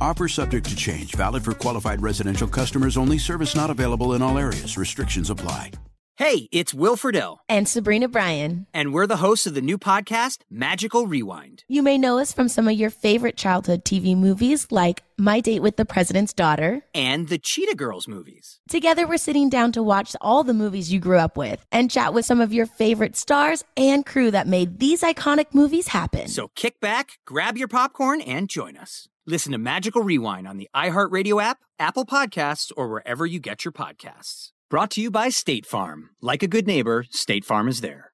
Offer subject to change, valid for qualified residential customers only. Service not available in all areas. Restrictions apply. Hey, it's Will Friedle. And Sabrina Bryan. And we're the hosts of the new podcast, Magical Rewind. You may know us from some of your favorite childhood TV movies like My Date with the President's Daughter and the Cheetah Girls movies. Together, we're sitting down to watch all the movies you grew up with and chat with some of your favorite stars and crew that made these iconic movies happen. So kick back, grab your popcorn, and join us. Listen to Magical Rewind on the iHeartRadio app, Apple Podcasts, or wherever you get your podcasts. Brought to you by State Farm. Like a good neighbor, State Farm is there.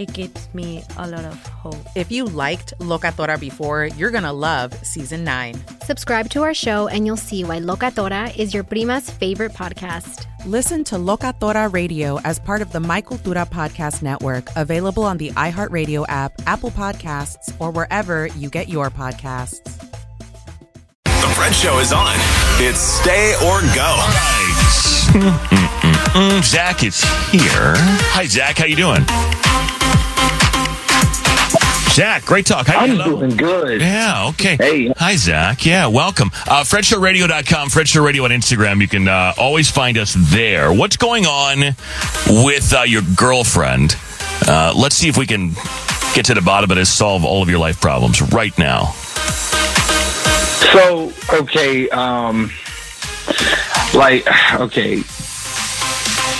it gives me a lot of hope. If you liked Locatora before, you're going to love season 9. Subscribe to our show and you'll see why Locatora is your prima's favorite podcast. Listen to Locatora Radio as part of the My Cultura Podcast Network, available on the iHeartRadio app, Apple Podcasts, or wherever you get your podcasts. The Fred Show is on. It's stay or go. Right. Zach is here. Hi, Zach. How you doing? Zach, great talk. How I'm doing good. Yeah, okay. Hey. Hi, Zach. Yeah, welcome. Uh, FredShowRadio.com, FredShow Radio on Instagram. You can uh, always find us there. What's going on with uh, your girlfriend? Uh, let's see if we can get to the bottom of this, solve all of your life problems right now. So, okay, um, like, okay.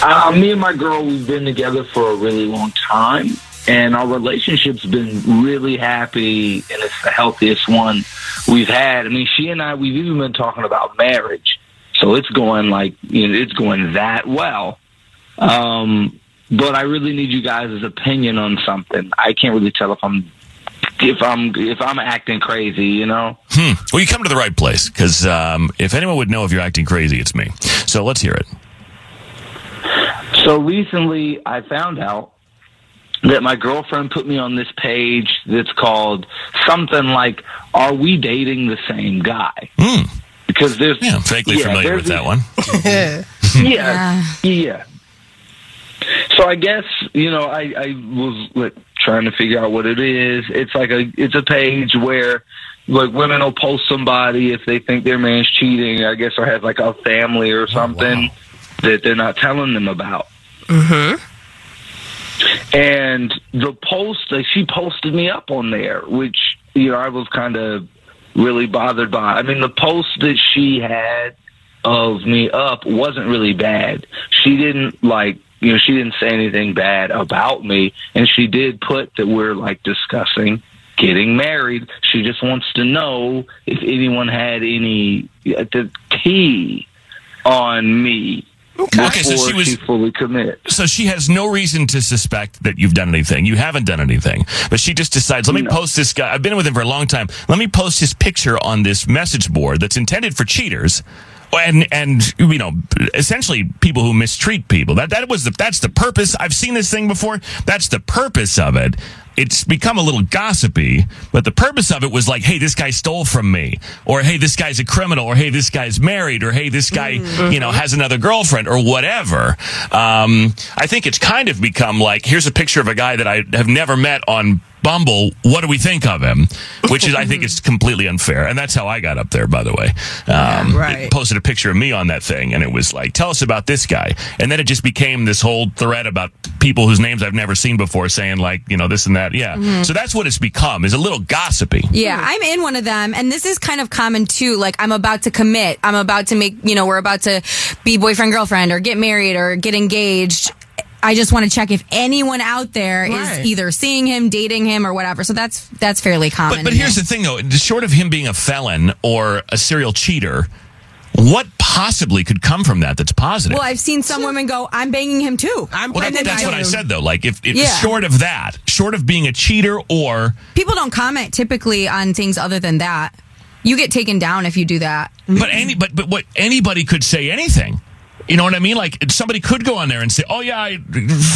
Uh, me and my girl, we've been together for a really long time and our relationship's been really happy and it's the healthiest one we've had. I mean, she and I, we've even been talking about marriage. So it's going like, you know, it's going that well. Um, but I really need you guys' opinion on something. I can't really tell if I'm if I'm if I'm acting crazy, you know. Hmm. Well, you come to the right place because um, if anyone would know if you're acting crazy, it's me. So let's hear it. So recently, I found out that my girlfriend put me on this page that's called something like "Are we dating the same guy?" Mm. Because there's yeah, I'm vaguely yeah, familiar with that one. yeah, yeah. So I guess you know I, I was like, trying to figure out what it is. It's like a it's a page where like women will post somebody if they think their man's cheating, I guess, or has like a family or something oh, wow. that they're not telling them about. Mm-hmm. And the post, like, she posted me up on there, which, you know, I was kind of really bothered by. I mean, the post that she had of me up wasn't really bad. She didn't, like, you know, she didn't say anything bad about me. And she did put that we're, like, discussing getting married. She just wants to know if anyone had any uh, the tea on me Okay. okay, so she was she fully commit. So she has no reason to suspect that you've done anything. You haven't done anything, but she just decides, let me no. post this guy. I've been with him for a long time. Let me post his picture on this message board that's intended for cheaters. And and you know essentially people who mistreat people that that was the that's the purpose I've seen this thing before that's the purpose of it it's become a little gossipy, but the purpose of it was like, hey, this guy stole from me, or hey, this guy's a criminal, or hey, this guy's married, or hey, this guy, Mm-hmm. you know, has another girlfriend, or whatever. Um, I think it's kind of become like, here's a picture of a guy that I have never met on Bumble. What do we think of him? Which is, I think, it's completely unfair, and that's how I got up there. By the way, um, right. it posted a picture of me on that thing, and it was like, tell us about this guy, and then it just became this whole thread about people whose names I've never seen before, saying like, you know, this and that. Yeah, Mhm. so that's what it's become. Is a little gossipy. Yeah, I'm in one of them, and this is kind of common too. Like, I'm about to commit. I'm about to make, you know, we're about to be boyfriend, girlfriend, or get married, or get engaged. I just want to check if anyone out there is Right. either seeing him, dating him, or whatever. So that's that's fairly common. But, but here's the thing, though. Short of him being a felon or a serial cheater, what possibly could come from that that's positive? well, I've seen some women go, "I'm banging him too." I'm Well, that- that's what I said, though. Like, if, if Yeah. short of that, short of being a cheater or People don't comment typically on things other than that. You get taken down if you do that. But any but but what anybody could say anything. You know what I mean? Like somebody could go on there and say, "Oh yeah, I,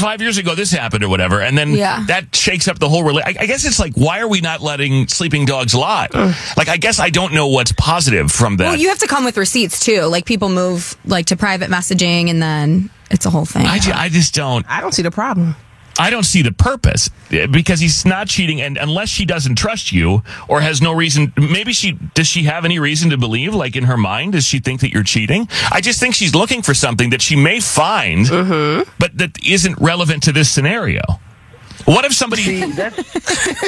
five years ago this happened" or whatever, and then Yeah. that shakes up the whole. Rela- I, I guess it's like, why are we not letting sleeping dogs lie? like, I guess I don't know what's positive from that. Well, you have to come with receipts too. Like people move like to private messaging, and then it's a whole thing. I, ju- I just don't. I don't see the problem. I don't see the purpose eh, because he's not cheating, and unless she doesn't trust you or has no reason, maybe she does. She have any reason to believe, like in her mind, does she think that you're cheating? I just think she's looking for something that she may find, but that isn't relevant to this scenario. What if somebody?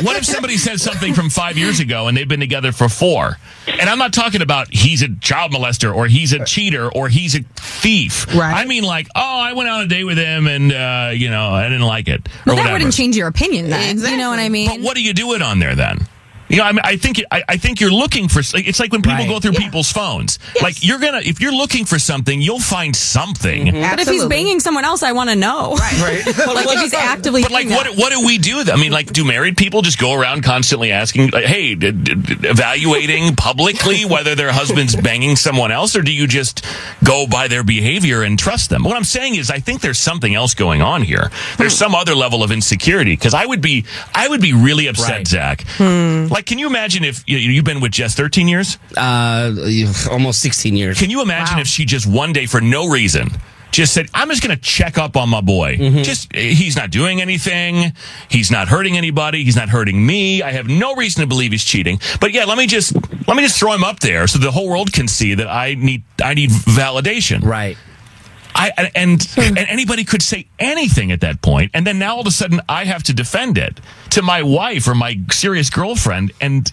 what if somebody said something from five years ago and they've been together for four? And I'm not talking about he's a child molester or he's a cheater or he's a thief. Right. I mean, like, oh, I went on a date with him and uh, you know I didn't like it or But that whatever. wouldn't change your opinion then. You know what I mean? But what do you do it on there then? You know, I mean, I think I, I think you're looking for. It's like when people go through people's phones. Like you're gonna, if you're looking for something, you'll find something. Mm-hmm. But if he's banging someone else, I want to know. Right. like if he's actively. But like, what what do we do? I mean, like, do married people just go around constantly asking, like, hey, d- d- d- evaluating publicly whether their husband's banging someone else, or do you just go by their behavior and trust them? What I'm saying is, I think there's something else going on here. There's hmm. some other level of insecurity because I would be I would be really upset, Zach. Like, can you imagine if you, you've been with Jess 13 years? Uh, almost 16 years. Can you imagine if she just one day, for no reason, just said, "I'm just going to check up on my boy. Just he's not doing anything. He's not hurting anybody. He's not hurting me. I have no reason to believe he's cheating. But yeah, let me just let me just throw him up there so the whole world can see that I need I need validation. Right. I and and anybody could say anything at that point, and then now all of a sudden I have to defend it to my wife or my serious girlfriend, and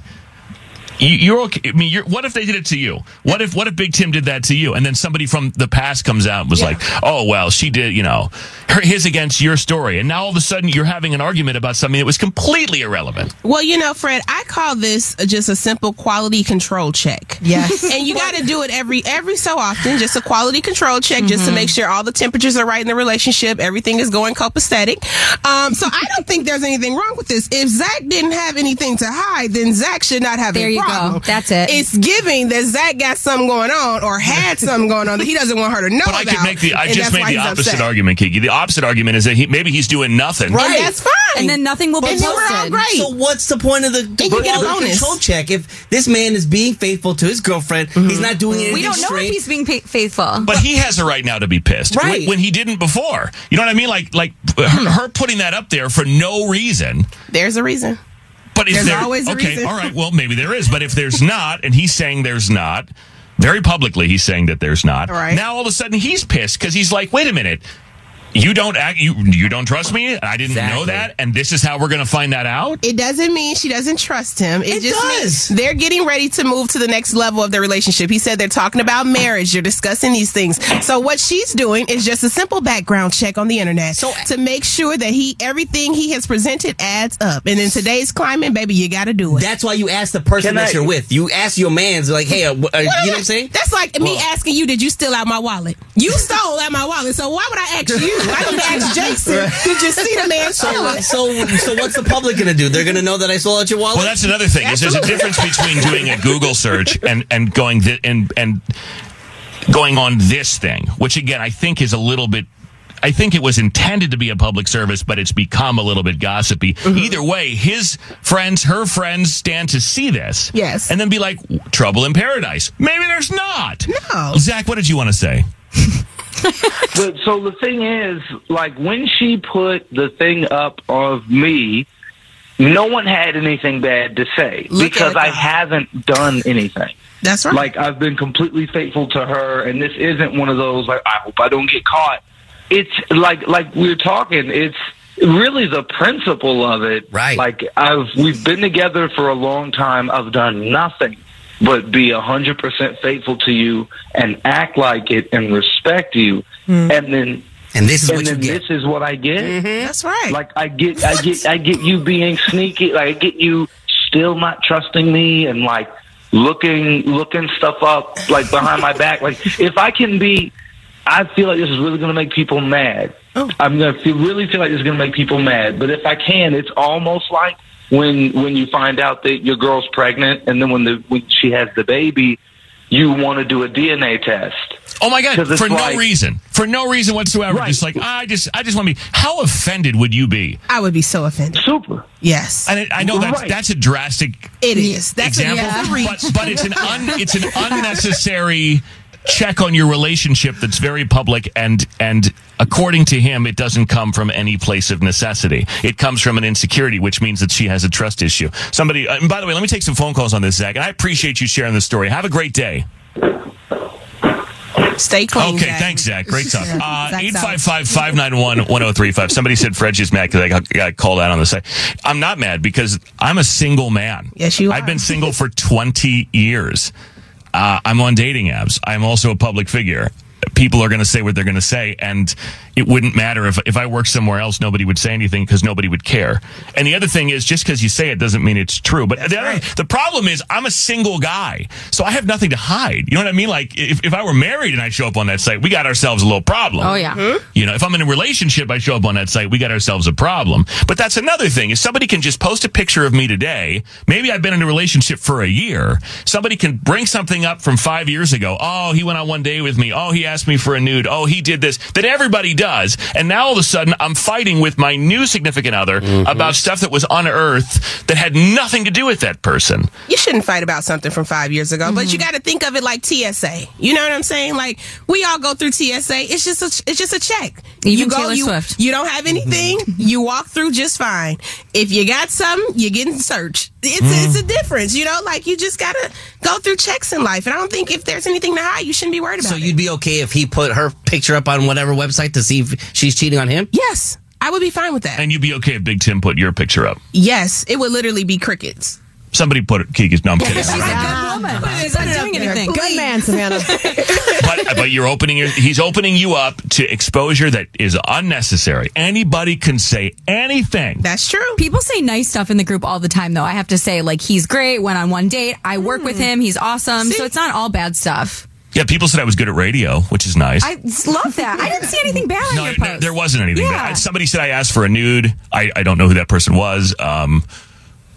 you, you're okay. I mean, you're, what if they did it to you? What if what if Big Tim did that to you, and then somebody from the past comes out and was like, "Oh well, she did," you know, her, his against your story, and now all of a sudden you're having an argument about something that was completely irrelevant. Well, you know, Fred, I call this just a simple quality control check. Yes. and you got to do it every every so often, just a quality control check, just to Mhm. make sure all the temperatures are right in the relationship, everything is going copacetic. Um, so I don't think there's anything wrong with this. If Zach didn't have anything to hide, then Zach should not have There a you go. Problem. That's it. It's giving that Zach got something going on or had something going on that he doesn't want her to know But I about. could make the I just made the opposite upset. argument, Kiki. The opposite argument is that he maybe he's doing nothing. Right. And that's fine. And then nothing will be And then we're all posted. great. So what's the point of the, the And you get a quality bonus. control check if this man is being faithful to his girlfriend? Mm-hmm. He's not doing mm-hmm. anything We don't know straight. if he's being pa- faithful. But he has a right now to be pissed, Right. When, when he didn't before. You know what I mean? Like, like her, her putting that up there for no reason. There's a reason. But is There's there, always okay, reason. all right, well, maybe there is. But if there's not, and he's saying there's not, very publicly, he's saying that there's not. Right. Now all of a sudden he's pissed because he's like, wait a minute. You don't act. You you don't trust me. I didn't know that, and this is how we're going to find that out. It doesn't mean she doesn't trust him. It, It just does. means they're getting ready to move to the next level of their relationship. He said they're talking about marriage. They're discussing these things. So what she's doing is just a simple background check on the internet So- to make sure that he everything he has presented adds up. And in today's climate, baby, you got to do it. That's why you ask the person Can that I- you're with. You ask your man's like, hey, uh, wh- uh, you know what I'm saying? That's like me asking you, did you steal out my wallet? You stole out my wallet, so why would I ask you? I need to ask Jason who just see the man So, so, so what's the public gonna do? They're gonna know that I stole out your wallet. Well, that's another thing. Is there's a difference between doing a Google search and and going th- and and going on this thing, which again I think is a little bit. I think it was intended to be a public service, but it's become a little bit gossipy. Mm-hmm. Either way, his friends, her friends stand to see this. Yes. And then be like, trouble in paradise. Maybe there's not. No. Zach, what did you want to say? But so the thing is, like when she put the thing up of me, no one had anything bad to say Look because I haven't done anything. That's right. Like I've been completely faithful to her, and this isn't one of those like I hope I don't get caught. It's like like we we're talking. It's really the principle of it. Right. Like I've we've been together for a long time. I've done nothing but be a hundred percent faithful to you and act like it and respect you, hmm. and then And this is and what you get. this is what I get. Mm-hmm. That's right. Like I get, I get, I get you being sneaky. Like I get you still not trusting me and like looking, looking stuff up like behind my back. Like if I can be, I feel like this is really going to make people mad. Oh. I'm going to feel, really feel like this is going to make people mad. But if I can, it's almost like when when you find out that your girl's pregnant, and then when the when she has the baby, you want to do a DNA test. Oh my God! 'Cause it's For no like- reason, for no reason whatsoever. Right. Just like I just, I just want to be. How offended would you be? I would be so offended. Super. Yes. And I know that's Right. that's a drastic It is. That's a, example, a reach. but but it's an un, it's an unnecessary check on your relationship that's very public and and according to him it doesn't come from any place of necessity it comes from an insecurity which means that she has a trust issue somebody uh, and by the way let me take some phone calls on this zach and i appreciate you sharing this story have a great day Stay clean. Okay, Zach. thanks, Zach. Great talk. Uh, Zach's 855-591-1035. Somebody said Fred is mad because I got, got called out on the site. I'm not mad because I'm a single man. Yes, you Are. I've been single for 20 years. Uh, I'm on dating apps. I'm also a public figure. People are going to say what they're going to say, and it wouldn't matter if if I worked somewhere else, nobody would say anything because nobody would care. And the other thing is, just because you say it doesn't mean it's true. But the, other, the problem is, I'm a single guy, so I have nothing to hide. You know what I mean? Like if, if I were married and I show up on that site, we got ourselves a little problem. Oh, yeah. Hmm? You know, if I'm in a relationship, I show up on that site, we got ourselves a problem. But that's another thing. If somebody can just post a picture of me today, maybe I've been in a relationship for a year. Somebody can bring something up from five years ago. Oh, he went on one day with me. Oh, he asked me for a nude. Oh, he did this. That everybody does. And now all of a sudden, I'm fighting with my new significant other mm-hmm. about stuff that was unearthed that had nothing to do with that person. You shouldn't fight about something from five years ago, but you mm-hmm. got to think of it like TSA. You know what I'm saying? Like we all go through TSA. It's just a, it's just a check. Even you go, Taylor you, Swift. you don't have mm-hmm. anything. you walk through just fine. If you got something, you're getting searched. It's mm. it's a difference. You know, like you just gotta go through checks in life. And I don't think if there's anything to hide, you shouldn't be worried about So it. you'd be okay if he put her picture up on whatever website to see if she's cheating on him? yes, I would be fine with that. And you'd be okay if Big Tim put your picture up. yes, it would literally be crickets. Somebody put it, Kiki's, no, I'm kidding. She's a good ah. woman. She's not doing anything. Good man, Savannah. but but you're opening your, he's opening you up to exposure that is unnecessary. Anybody can say anything. That's true. People say nice stuff in the group all the time, though. I have to say, like, he's great, went on one date, I work with hmm. him, he's awesome. So it's not all bad stuff. Yeah, people said I was good at radio, which is nice. I love that. I didn't see anything bad on no, your no, post. there wasn't anything. Yeah. bad. Somebody said I asked for a nude. I, I don't know who that person was. Um,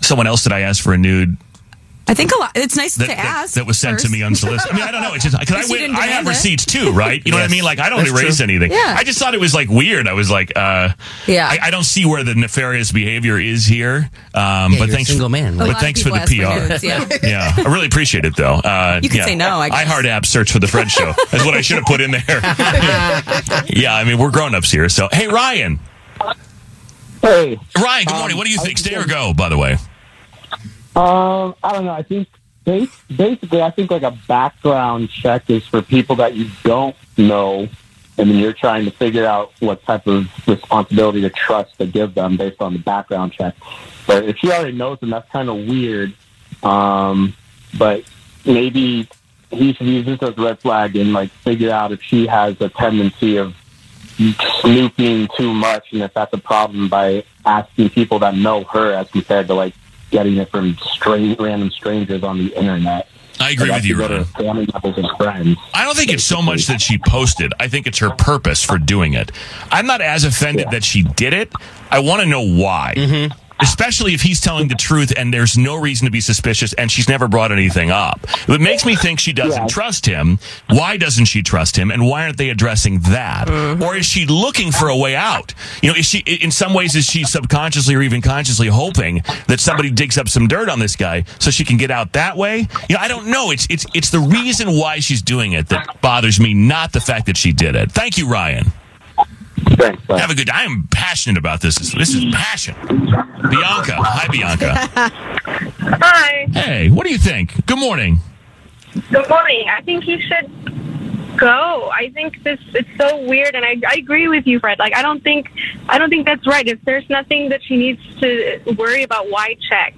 someone else said I asked for a nude. I think a lot. It's nice that, to that, ask. that was sent to first. me unsolicited. I mean, I don't know. It's just because I went, I have it. receipts too, right? You know what I mean? Like I don't That's erase true. anything. Yeah. I just thought it was like weird. I was like, uh, Yeah. I, I don't see where the nefarious behavior is here. Um, Yeah, but thanks, single man. A But thanks for the PR. for nudes, yeah. yeah, I really appreciate it though. Uh, You could yeah. say no, I guess. iHeart app search for the Fred Show. That's what I should have put in there. yeah, I mean we're grown ups here. So hey, Ryan. Hey, Ryan, good morning. What do you think? Stay or go? By the way. Um, I don't know. I think bas- basically, I think like a background check is for people that you don't know, and then you're trying to figure out what type of responsibility to trust to give them based on the background check. But if she already knows them, that's kind of weird. Um, but maybe he should use this as a red flag and like figure out if she has a tendency of snooping too much and if that's a problem by asking people that know her as compared to like getting it from strange random strangers on the internet. I agree with you, Go family members and friends. I don't think it's so much that she posted. I think it's her purpose for doing it. I'm not as offended that she did it. I want to know why. Mm-hmm. Especially if he's telling the truth and there's no reason to be suspicious and she's never brought anything up. It makes me think she doesn't trust him. Why doesn't she trust him? And why aren't they addressing that? Mm-hmm. Or is she looking for a way out? You know, is she, in some ways, is she subconsciously or even consciously hoping that somebody digs up some dirt on this guy so she can get out that way? You know, I don't know. It's, it's, it's the reason why she's doing it that bothers me, not the fact that she did it. Thank you, Ryan. Thanks. Have a good. Day. I am passionate about this. This is passion. Bianca, hi Bianca. Hi. Hey, what do you think? Good morning. Good morning. I think you should go. I think this it's so weird, and I, I agree with you, Fred. Like I don't think I don't think that's right. If there's nothing that she needs to worry about, why check?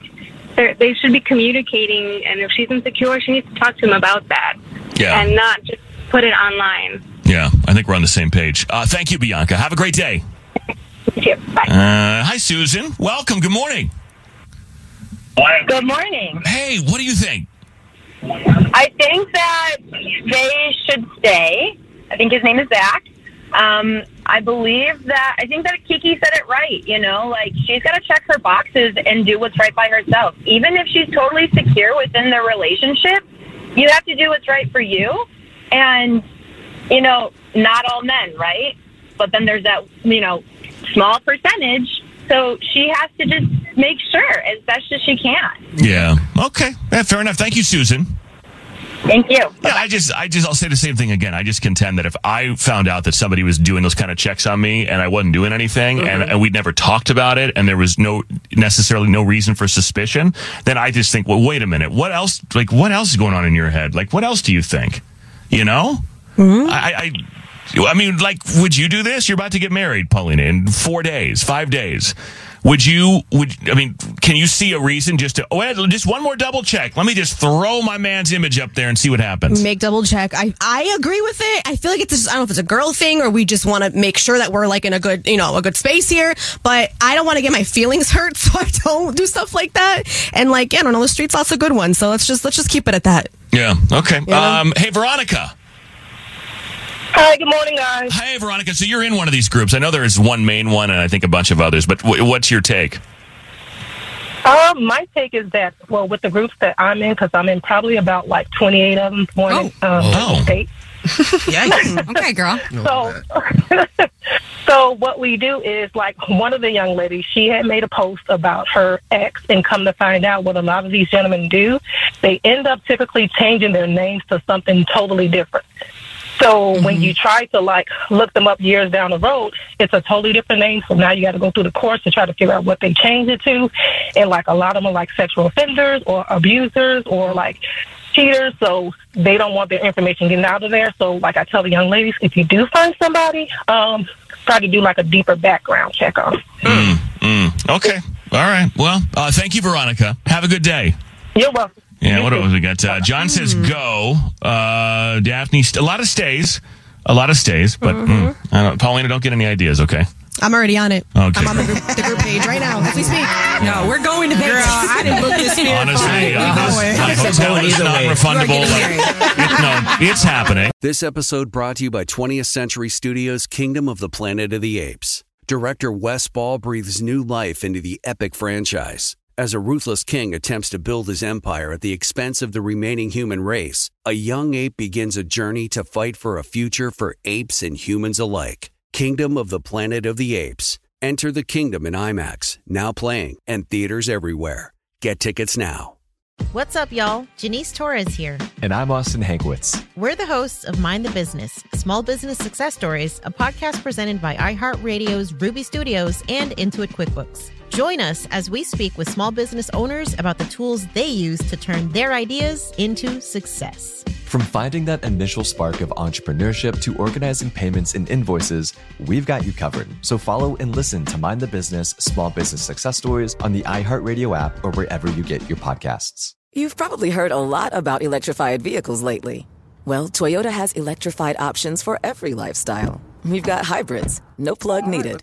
They're, they should be communicating, and if she's insecure, she needs to talk to him about that, Yeah. and not just put it online. Yeah, I think we're on the same page. Uh, thank you, Bianca. Have a great day. Uh, hi, Susan. Welcome. Good morning. Good morning. Hey, what do you think? I think that they should stay. I think his name is Zach. Um, I believe that I think that Kiki said it right. You know, like she's got to check her boxes and do what's right by herself. Even if she's totally secure within the relationship, you have to do what's right for you. And you know, not all men, right? But then there's that you know small percentage. So she has to just make sure as best as she can. Yeah. Okay. Yeah, fair enough. Thank you, Susan. Thank you. Yeah, I just, I just, I'll say the same thing again. I just contend that if I found out that somebody was doing those kind of checks on me and I wasn't doing anything and, mm-hmm. and we'd never talked about it and there was no necessarily no reason for suspicion, then I just think, well, wait a minute, what else? Like, what else is going on in your head? Like, what else do you think? You know? I, I, I mean, like, would you do this? You're about to get married, Paulina, in four days, five days. Would you? Would I mean? Can you see a reason just to? Oh, wait, just one more double check. Let me just throw my man's image up there and see what happens. Make double check. I I agree with it. I feel like it's just, I don't know if it's a girl thing or we just want to make sure that we're like in a good you know a good space here. But I don't want to get my feelings hurt, so I don't do stuff like that. And like yeah, I don't know, the street's lots of good ones. So let's just let's just keep it at that. Yeah. Okay. Yeah. Um, hey, Veronica. Hi. Good morning, guys. Hey, Veronica. So you're in one of these groups. I know there is one main one, and I think a bunch of others. But w- what's your take? Um, my take is that well, with the groups that I'm in, because I'm in probably about like 28 of them, born in um, Oh. state. Yikes. okay, girl. So, so what we do is like one of the young ladies, she had made a post about her ex, and come to find out, what a lot of these gentlemen do, they end up typically changing their names to something totally different. So when you try to like look them up years down the road, it's a totally different name. So now you got to go through the course to try to figure out what they changed it to. And like a lot of them are like sexual offenders or abusers or like cheaters. So they don't want their information getting out of there. So like I tell the young ladies, if you do find somebody, um, try to do like a deeper background check on. Mm, mm. Okay. All right. Well, uh, thank you, Veronica. Have a good day. You're welcome. Yeah, what else we got? Uh, John says go. Uh, Daphne, st- a lot of stays. A lot of stays, but mm, I don't, Paulina, don't get any ideas, okay? I'm already on it. Okay. I'm on the group, the group page right now as we speak. No, we're going to Vegas. Girl, I didn't book this spirit Honestly, flight. uh, We this- going. my hotel is non-refundable. Like, it- no, it's happening. This episode brought to you by 20th Century Studios' Kingdom of the Planet of the Apes. Director Wes Ball breathes new life into the epic franchise. As a ruthless king attempts to build his empire at the expense of the remaining human race, a young ape begins a journey to fight for a future for apes and humans alike. Kingdom of the Planet of the Apes. Enter the kingdom in IMAX, now playing, and theaters everywhere. Get tickets now. What's up, y'all? Janice Torres here. And I'm Austin Hankwitz. We're the hosts of Mind the Business Small Business Success Stories, a podcast presented by iHeartRadio's Ruby Studios and Intuit QuickBooks. Join us as we speak with small business owners about the tools they use to turn their ideas into success. From finding that initial spark of entrepreneurship to organizing payments and invoices, we've got you covered. So follow and listen to Mind the Business Small Business Success Stories on the iHeartRadio app or wherever you get your podcasts. You've probably heard a lot about electrified vehicles lately. Well, Toyota has electrified options for every lifestyle. We've got hybrids, no plug needed.